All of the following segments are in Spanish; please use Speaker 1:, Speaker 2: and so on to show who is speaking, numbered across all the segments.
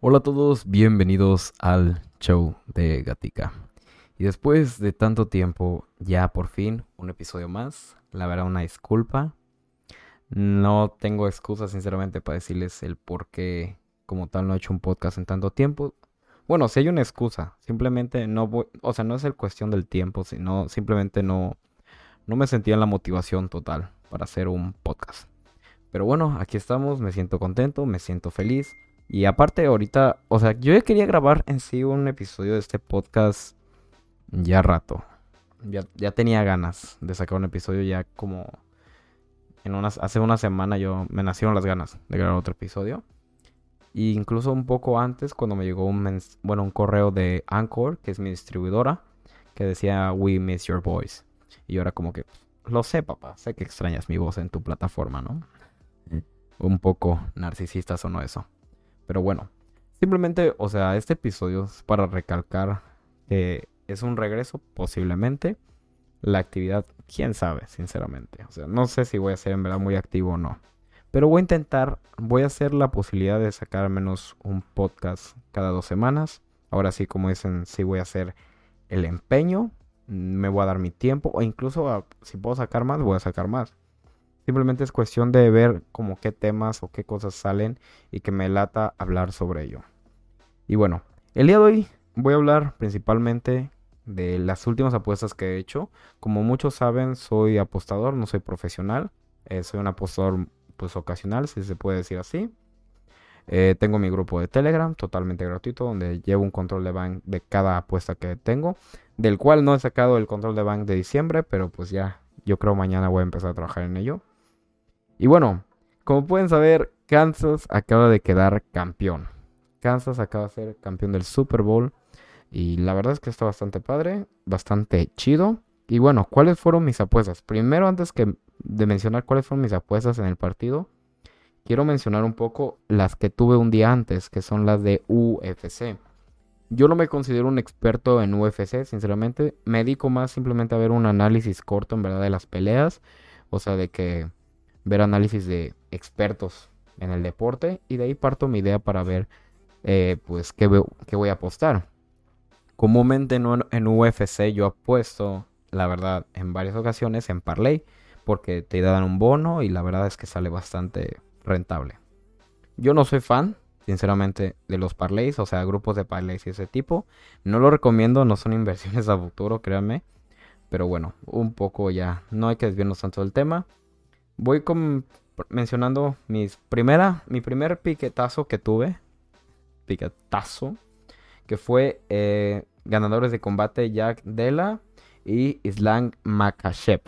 Speaker 1: Hola a todos, bienvenidos al show de Gatica. Y después de tanto tiempo, ya por fin un episodio más. La verdad, una disculpa. No tengo excusa, sinceramente, para decirles el por qué, como tal, no he hecho un podcast en tanto tiempo. Bueno, si hay una excusa, simplemente no voy, o sea, no es el cuestión del tiempo, sino simplemente no, no me sentía en la motivación total para hacer un podcast. Pero bueno, aquí estamos, me siento contento, me siento feliz. Y aparte ahorita, o sea, yo ya quería grabar en sí un episodio de este podcast ya rato. Ya, ya tenía ganas de sacar un episodio ya como en unas, hace una semana yo me nacieron las ganas de grabar otro episodio. Y incluso un poco antes, cuando me llegó un, bueno, un correo de Anchor, que es mi distribuidora, que decía We miss your voice. Y yo era como que, lo sé, papá, sé que extrañas mi voz en tu plataforma, ¿no? Mm. Un poco narcisista sonó eso. Pero bueno, simplemente, o sea, este episodio es para recalcar que es un regreso, posiblemente. La actividad, quién sabe, sinceramente. O sea, no sé si voy a ser en verdad muy activo o no. Pero voy a intentar, voy a hacer la posibilidad de sacar al menos un podcast cada dos semanas. Ahora sí, como dicen, sí voy a hacer el empeño. Me voy a dar mi tiempo. O incluso si puedo sacar más, voy a sacar más. Simplemente es cuestión de ver como qué temas o qué cosas salen y que me lata hablar sobre ello. Y bueno, el día de hoy voy a hablar principalmente de las últimas apuestas que he hecho. Como muchos saben, soy apostador, no soy profesional. Eh, soy un apostador pues ocasional, si se puede decir así. Eh, tengo mi grupo de Telegram, totalmente gratuito, donde llevo un control de bank de cada apuesta que tengo. Del cual no he sacado el control de bank de diciembre, pero pues ya, yo creo mañana voy a empezar a trabajar en ello. Y bueno, como pueden saber, Kansas acaba de quedar campeón. Kansas acaba de ser campeón del Super Bowl. Y la verdad es que está bastante padre, bastante chido. Y bueno, ¿cuáles fueron mis apuestas? Primero, antes que de mencionar cuáles fueron mis apuestas en el partido, quiero mencionar un poco las que tuve un día antes, que son las de UFC. Yo no me considero un experto en UFC, sinceramente. Me dedico más simplemente a ver un análisis corto, en verdad, de las peleas. O sea, de que ver análisis de expertos en el deporte y de ahí parto mi idea para ver eh, pues qué, voy a apostar. Comúnmente en, UFC yo apuesto, la verdad, en varias ocasiones en parlay porque te dan un bono y la verdad es que sale bastante rentable. Yo no soy fan, sinceramente, de los parlays, o sea, grupos de parlays y ese tipo. No lo recomiendo, no son inversiones a futuro, créanme. Pero bueno, un poco ya, no hay que desviarnos tanto del tema voy con, mencionando mis primera, mi primer piquetazo que tuve. Piquetazo. Que fue eh, ganadores de combate Jack Della y Islam Makashev.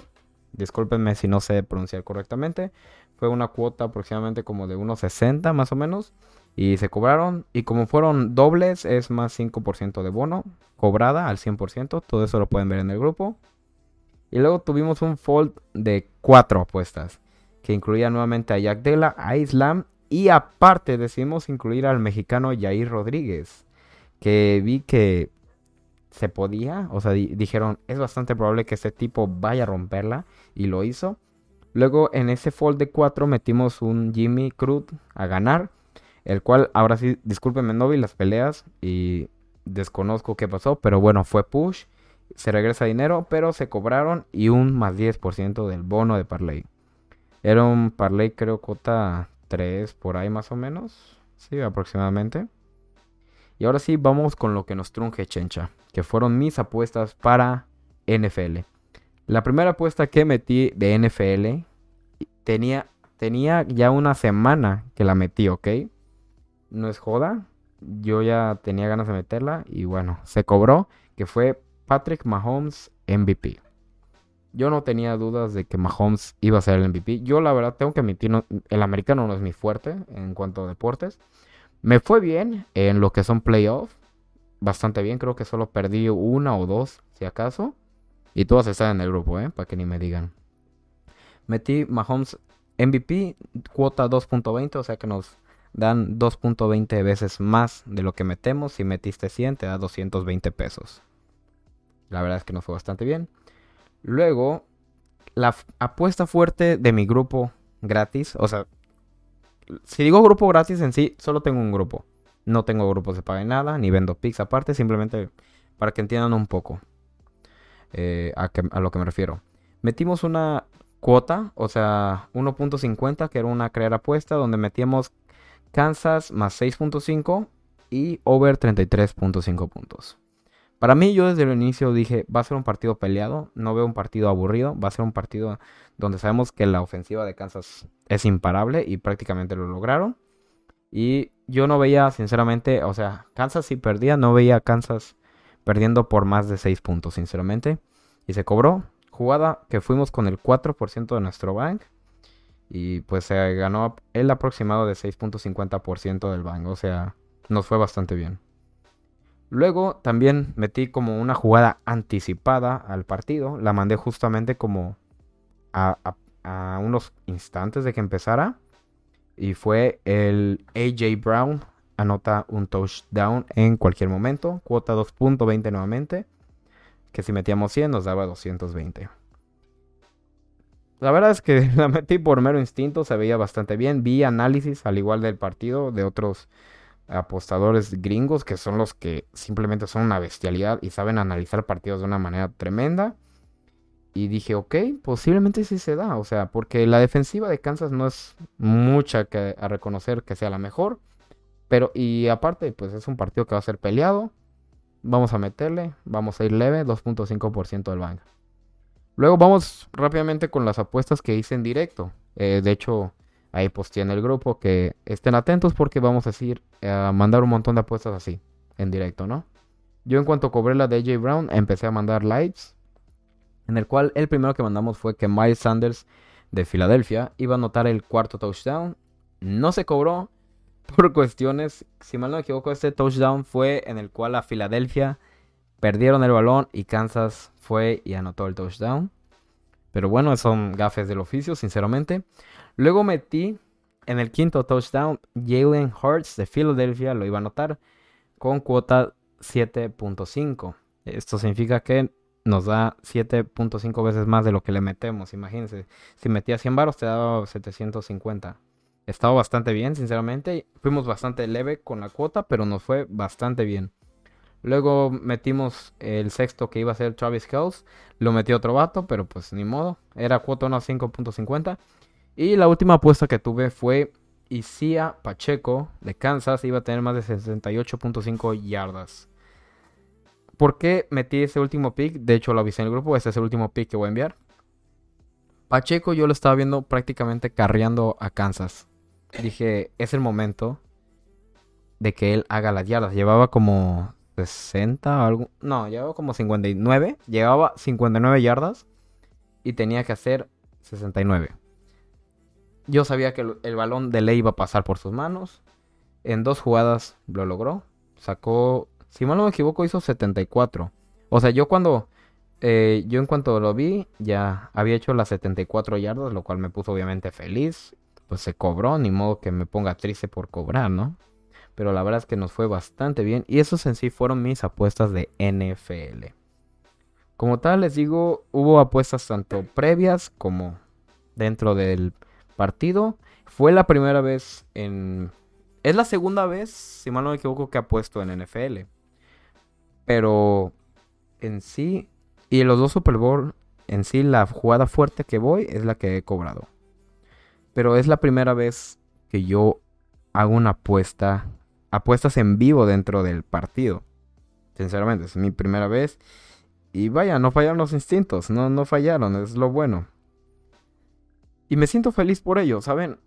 Speaker 1: Discúlpenme si no sé pronunciar correctamente. Fue una cuota aproximadamente como de unos 60 más o menos. Y se cobraron. Y como fueron dobles, es más 5% de bono. Cobrada al 100%. Todo eso lo pueden ver en el grupo. Y luego tuvimos un fold de cuatro apuestas, que incluía nuevamente a Jack Della, a Islam y aparte decidimos incluir al mexicano Jair Rodríguez, que vi que se podía, o sea, dijeron, es bastante probable que este tipo vaya a romperla y lo hizo. Luego en ese fold de cuatro metimos un Jimmy Cruz a ganar, el cual ahora sí, discúlpenme, no vi las peleas y desconozco qué pasó, pero bueno, fue push se regresa dinero, pero se cobraron y un más 10% del bono de Parley. Era un Parley, creo, cota 3 por ahí más o menos. Sí, aproximadamente. Y ahora sí, vamos con lo que nos trunje Chencha, que fueron mis apuestas para NFL. La primera apuesta que metí de NFL tenía, tenía ya una semana que la metí, ¿ok? No es joda. Yo ya tenía ganas de meterla y bueno, se cobró, que fue Patrick Mahomes MVP. Yo no tenía dudas de que Mahomes iba a ser el MVP. Yo la verdad tengo que admitir, el americano no es mi fuerte en cuanto a deportes. Me fue bien en lo que son playoffs. Bastante bien, creo que solo perdí una o dos, si acaso. Y todas están en el grupo, ¿eh? Para que ni me digan. Metí Mahomes MVP, cuota 2.20, o sea que nos dan 2.20 veces más de lo que metemos. Si metiste 100, te da 220 pesos. La verdad es que nos fue bastante bien. Luego, la apuesta fuerte de mi grupo gratis. O sea, si digo grupo gratis en sí, solo tengo un grupo. No tengo grupos de paga nada, ni vendo pics aparte, simplemente para que entiendan un poco eh, a, a lo que me refiero. Metimos una cuota, o sea, 1.50, que era una crear apuesta, donde metíamos Kansas más 6.5 y over 33.5 puntos. Para mí, yo desde el inicio dije, va a ser un partido peleado, no veo un partido aburrido, va a ser un partido donde sabemos que la ofensiva de Kansas es imparable y prácticamente lo lograron. Y yo no veía, sinceramente, o sea, Kansas si perdía, no veía Kansas perdiendo por más de 6 puntos, sinceramente. Y se cobró. Jugada que fuimos con el 4% de nuestro bank. Y pues se ganó el aproximado de 6.50% del bank. O sea, nos fue bastante bien. Luego también metí como una jugada anticipada al partido. La mandé justamente como a, unos instantes de que empezara. Y fue el AJ Brown. Anota un touchdown en cualquier momento. Cuota 2.20 nuevamente. Que si metíamos 100 nos daba 220. La verdad es que la metí por mero instinto. Se veía bastante bien. Vi análisis al igual del partido de otros apostadores gringos que son los que simplemente son una bestialidad y saben analizar partidos de una manera tremenda. Y dije, ok, posiblemente sí se da. O sea, porque la defensiva de Kansas no es mucha que, a reconocer que sea la mejor. Pero, y aparte, pues es un partido que va a ser peleado. Vamos a meterle, vamos a ir leve, 2.5% del banco. Luego vamos rápidamente con las apuestas que hice en directo. Eh, de hecho, Ahí posteé en el grupo que estén atentos porque vamos a decir, a mandar un montón de apuestas así, en directo, ¿no? Yo en cuanto cobré la de AJ Brown, empecé a mandar lives, en el cual el primero que mandamos fue que Miles Sanders de Filadelfia iba a anotar el cuarto touchdown. No se cobró por cuestiones, si mal no me equivoco, este touchdown fue en el cual a Filadelfia perdieron el balón y Kansas fue y anotó el touchdown. Pero bueno, son gafes del oficio, sinceramente. Luego metí en el quinto touchdown Jalen Hurts de Philadelphia, lo iba a anotar, con cuota 7.5. Esto significa que nos da 7.5 veces más de lo que le metemos. Imagínense, si metía 100 baros te daba 750. Estaba bastante bien, sinceramente. Fuimos bastante leve con la cuota, pero nos fue bastante bien. Luego metimos el sexto que iba a ser Travis Kells. Lo metió otro vato, pero pues ni modo. Era cuota 1 5.50. Y la última apuesta que tuve fue Isia Pacheco de Kansas iba a tener más de 68.5 yardas. ¿Por qué metí ese último pick? De hecho, lo avisé en el grupo. Este es el último pick que voy a enviar. Pacheco yo lo estaba viendo prácticamente carreando a Kansas. Dije, es el momento de que él haga las yardas. Llevaba como 60 o algo. No, llevaba como 59. Llevaba 59 yardas y tenía que hacer 69. Yo sabía que el, balón de ley iba a pasar por sus manos. En dos jugadas lo logró. Sacó, si mal no me equivoco, hizo 74. O sea, yo cuando, eh, yo en cuanto lo vi, ya había hecho las 74 yardas, lo cual me puso obviamente feliz. Pues se cobró, ni modo que me ponga triste por cobrar, ¿no? Pero la verdad es que nos fue bastante bien. Y esos en sí fueron mis apuestas de NFL. Como tal, les digo, hubo apuestas tanto previas como dentro del partido. Fue la primera vez en... Es la segunda vez, si mal no me equivoco, que ha puesto en NFL. Pero en sí, y en los dos Super Bowl, en sí la jugada fuerte que voy es la que he cobrado. Pero es la primera vez que yo hago una apuesta, apuestas en vivo dentro del partido. Sinceramente, es mi primera vez. Y vaya, no fallaron los instintos, no, no fallaron, es lo bueno. Y me siento feliz por ello, ¿saben?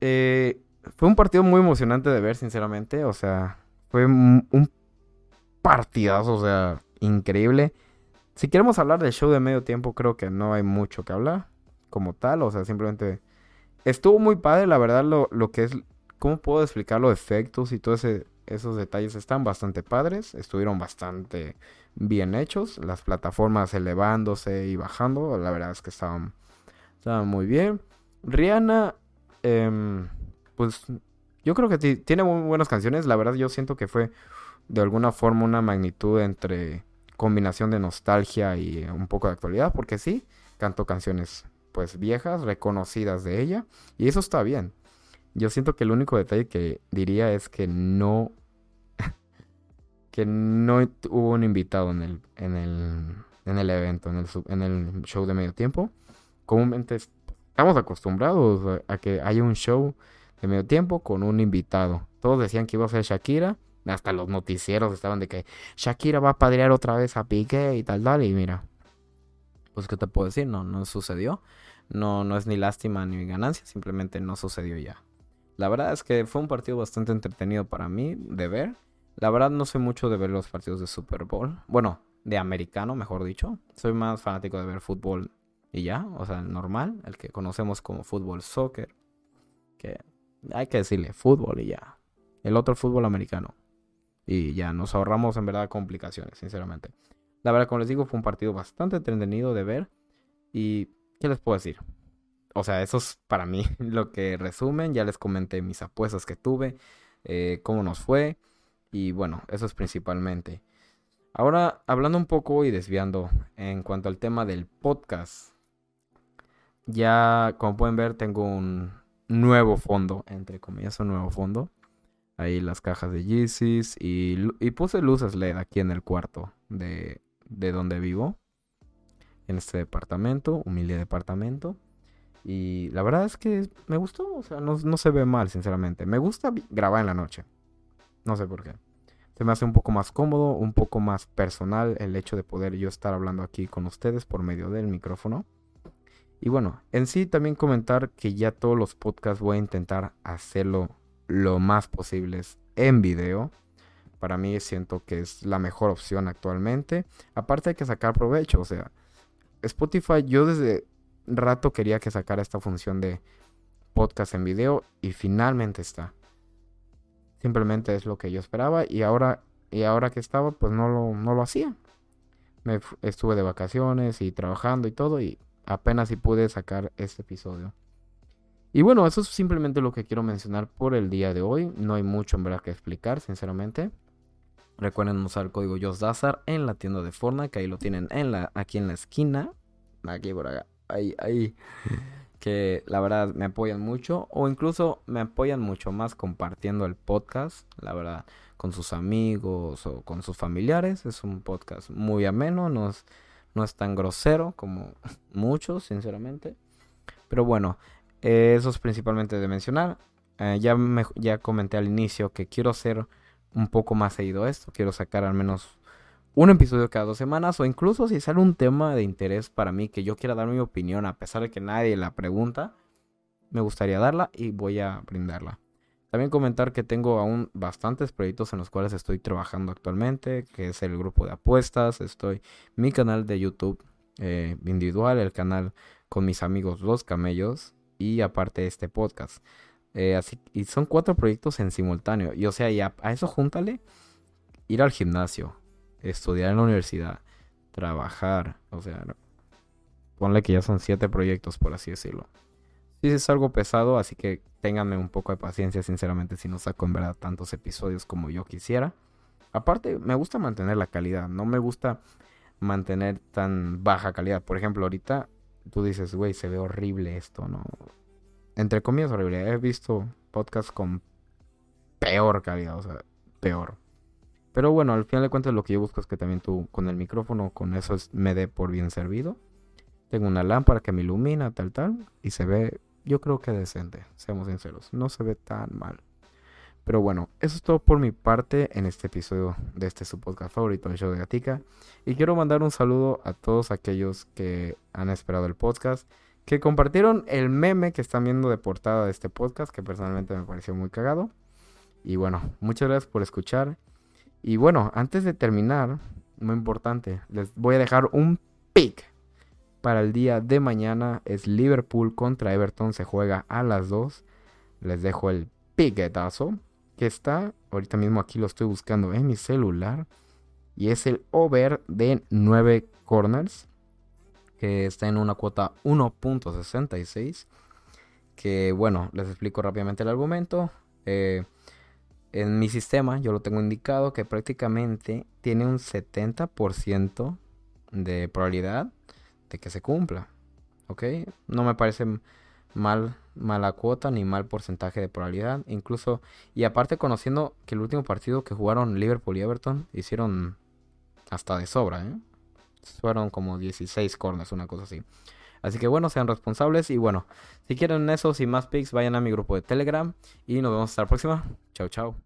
Speaker 1: Eh, fue un partido muy emocionante de ver, sinceramente. O sea, fue un partidazo, o sea, increíble. Si queremos hablar del show de medio tiempo, creo que no hay mucho que hablar como tal. O sea, simplemente estuvo muy padre, la verdad, lo, lo que es... ¿Cómo puedo explicar los efectos y todos esos detalles? Están bastante padres, estuvieron bastante bien hechos. Las plataformas elevándose y bajando, la verdad es que estaban estaba muy bien. Rihanna, em, pues yo creo que tiene muy buenas canciones. La verdad yo siento que fue de alguna forma una magnitud entre combinación de nostalgia y un poco de actualidad. Porque sí, cantó canciones pues viejas, reconocidas de ella. Y eso está bien. Yo siento que el único detalle que diría es que no que no hubo un invitado en el, en el, en el evento, en el, en el show de medio tiempo. Comúnmente estamos acostumbrados a, que haya un show de medio tiempo con un invitado. Todos decían que iba a ser Shakira. Hasta los noticieros estaban de que Shakira va a padrear otra vez a Piqué y tal, tal. Y mira, pues qué te puedo decir, no, no sucedió. No, no es ni lástima ni ganancia, simplemente no sucedió ya. La verdad es que fue un partido bastante entretenido para mí de ver. La verdad no soy mucho de ver los partidos de Super Bowl. Bueno, de americano, mejor dicho. Soy más fanático de ver fútbol y ya, o sea, el normal, el que conocemos como fútbol soccer. Que hay que decirle fútbol y ya. El otro fútbol americano. Y ya, nos ahorramos en verdad complicaciones, sinceramente. La verdad, como les digo, fue un partido bastante entretenido de ver. Y, ¿qué les puedo decir? O sea, eso es para mí lo que resumen. Ya les comenté mis apuestas que tuve, eh, cómo nos fue. Y bueno, eso es principalmente. Ahora, hablando un poco y desviando en cuanto al tema del podcast. Ya, como pueden ver, tengo un nuevo fondo, entre comillas, un nuevo fondo. Ahí las cajas de Yeezys y, y puse luces LED aquí en el cuarto de, de donde vivo. En este departamento, humilde departamento. Y la verdad es que me gustó, o sea, no, no se ve mal, sinceramente. Me gusta grabar en la noche. No sé por qué. Se me hace un poco más cómodo, un poco más personal el hecho de poder yo estar hablando aquí con ustedes por medio del micrófono. Y bueno, en sí también comentar que ya todos los podcasts voy a intentar hacerlo lo más posible en video. Para mí siento que es la mejor opción actualmente. Aparte hay que sacar provecho, o sea, Spotify yo desde rato quería que sacara esta función de podcast en video y finalmente está. Simplemente es lo que yo esperaba y ahora, y ahora que estaba, pues no lo, no lo hacía. Estuve de vacaciones y trabajando y todo y apenas si pude sacar este episodio. Y bueno, eso es simplemente lo que quiero mencionar por el día de hoy. No hay mucho en verdad que explicar, sinceramente. Recuerden usar el código JOSDAZAR en la tienda de Fortnite, que ahí lo tienen en la, aquí en la esquina. Aquí por acá. Ahí, ahí que la verdad me apoyan mucho o incluso me apoyan mucho más compartiendo el podcast, la verdad, con sus amigos o con sus familiares. Es un podcast muy ameno, no es, no es tan grosero como muchos, sinceramente. Pero bueno, eso es principalmente de mencionar. Eh, ya, me, ya comenté al inicio que quiero hacer un poco más seguido esto. Quiero sacar al menos un episodio cada dos semanas o incluso si sale un tema de interés para mí que yo quiera dar mi opinión a pesar de que nadie la pregunta, me gustaría darla y voy a brindarla. También comentar que tengo aún bastantes proyectos en los cuales estoy trabajando actualmente, que es el grupo de apuestas, estoy mi canal de YouTube eh, individual, el canal con mis amigos Los Camellos y aparte este podcast. Eh, así, y son cuatro proyectos en simultáneo. Y o sea, a eso júntale ir al gimnasio, estudiar en la universidad, trabajar, o sea, ponle que ya son siete proyectos, por así decirlo. Sí es algo pesado, así que ténganme un poco de paciencia, sinceramente, si no saco en verdad tantos episodios como yo quisiera. Aparte, me gusta mantener la calidad, no me gusta mantener tan baja calidad. Por ejemplo, ahorita tú dices, güey, se ve horrible esto, ¿no? Entre comillas, horrible. He visto podcasts con peor calidad, o sea, peor. Pero bueno, al final de cuentas lo que yo busco es que también tú con el micrófono, con eso me dé por bien servido. Tengo una lámpara que me ilumina, tal, tal. Y se ve, yo creo que decente, seamos sinceros. No se ve tan mal. Pero bueno, eso es todo por mi parte en este episodio de este su podcast favorito, el show de Gatica. Y quiero mandar un saludo a todos aquellos que han esperado el podcast, que compartieron el meme que están viendo de portada de este podcast, que personalmente me pareció muy cagado. Y bueno, muchas gracias por escuchar. Y bueno, antes de terminar, muy importante, les voy a dejar un pick para el día de mañana. Es Liverpool contra Everton, se juega a las 2. Les dejo el piquetazo que está, ahorita mismo aquí lo estoy buscando en mi celular. Y es el over de 9 corners, que está en una cuota 1.66. Que bueno, les explico rápidamente el argumento. Eh, en mi sistema yo lo tengo indicado que prácticamente tiene un 70% de probabilidad de que se cumpla. ¿Ok? No me parece mal mala cuota ni mal porcentaje de probabilidad. Incluso, y aparte conociendo que el último partido que jugaron Liverpool y Everton hicieron hasta de sobra, ¿eh? Fueron como 16 corners, una cosa así. Así que bueno, sean responsables y bueno, si quieren eso y más pics, vayan a mi grupo de Telegram y nos vemos hasta la próxima. Chao, chao.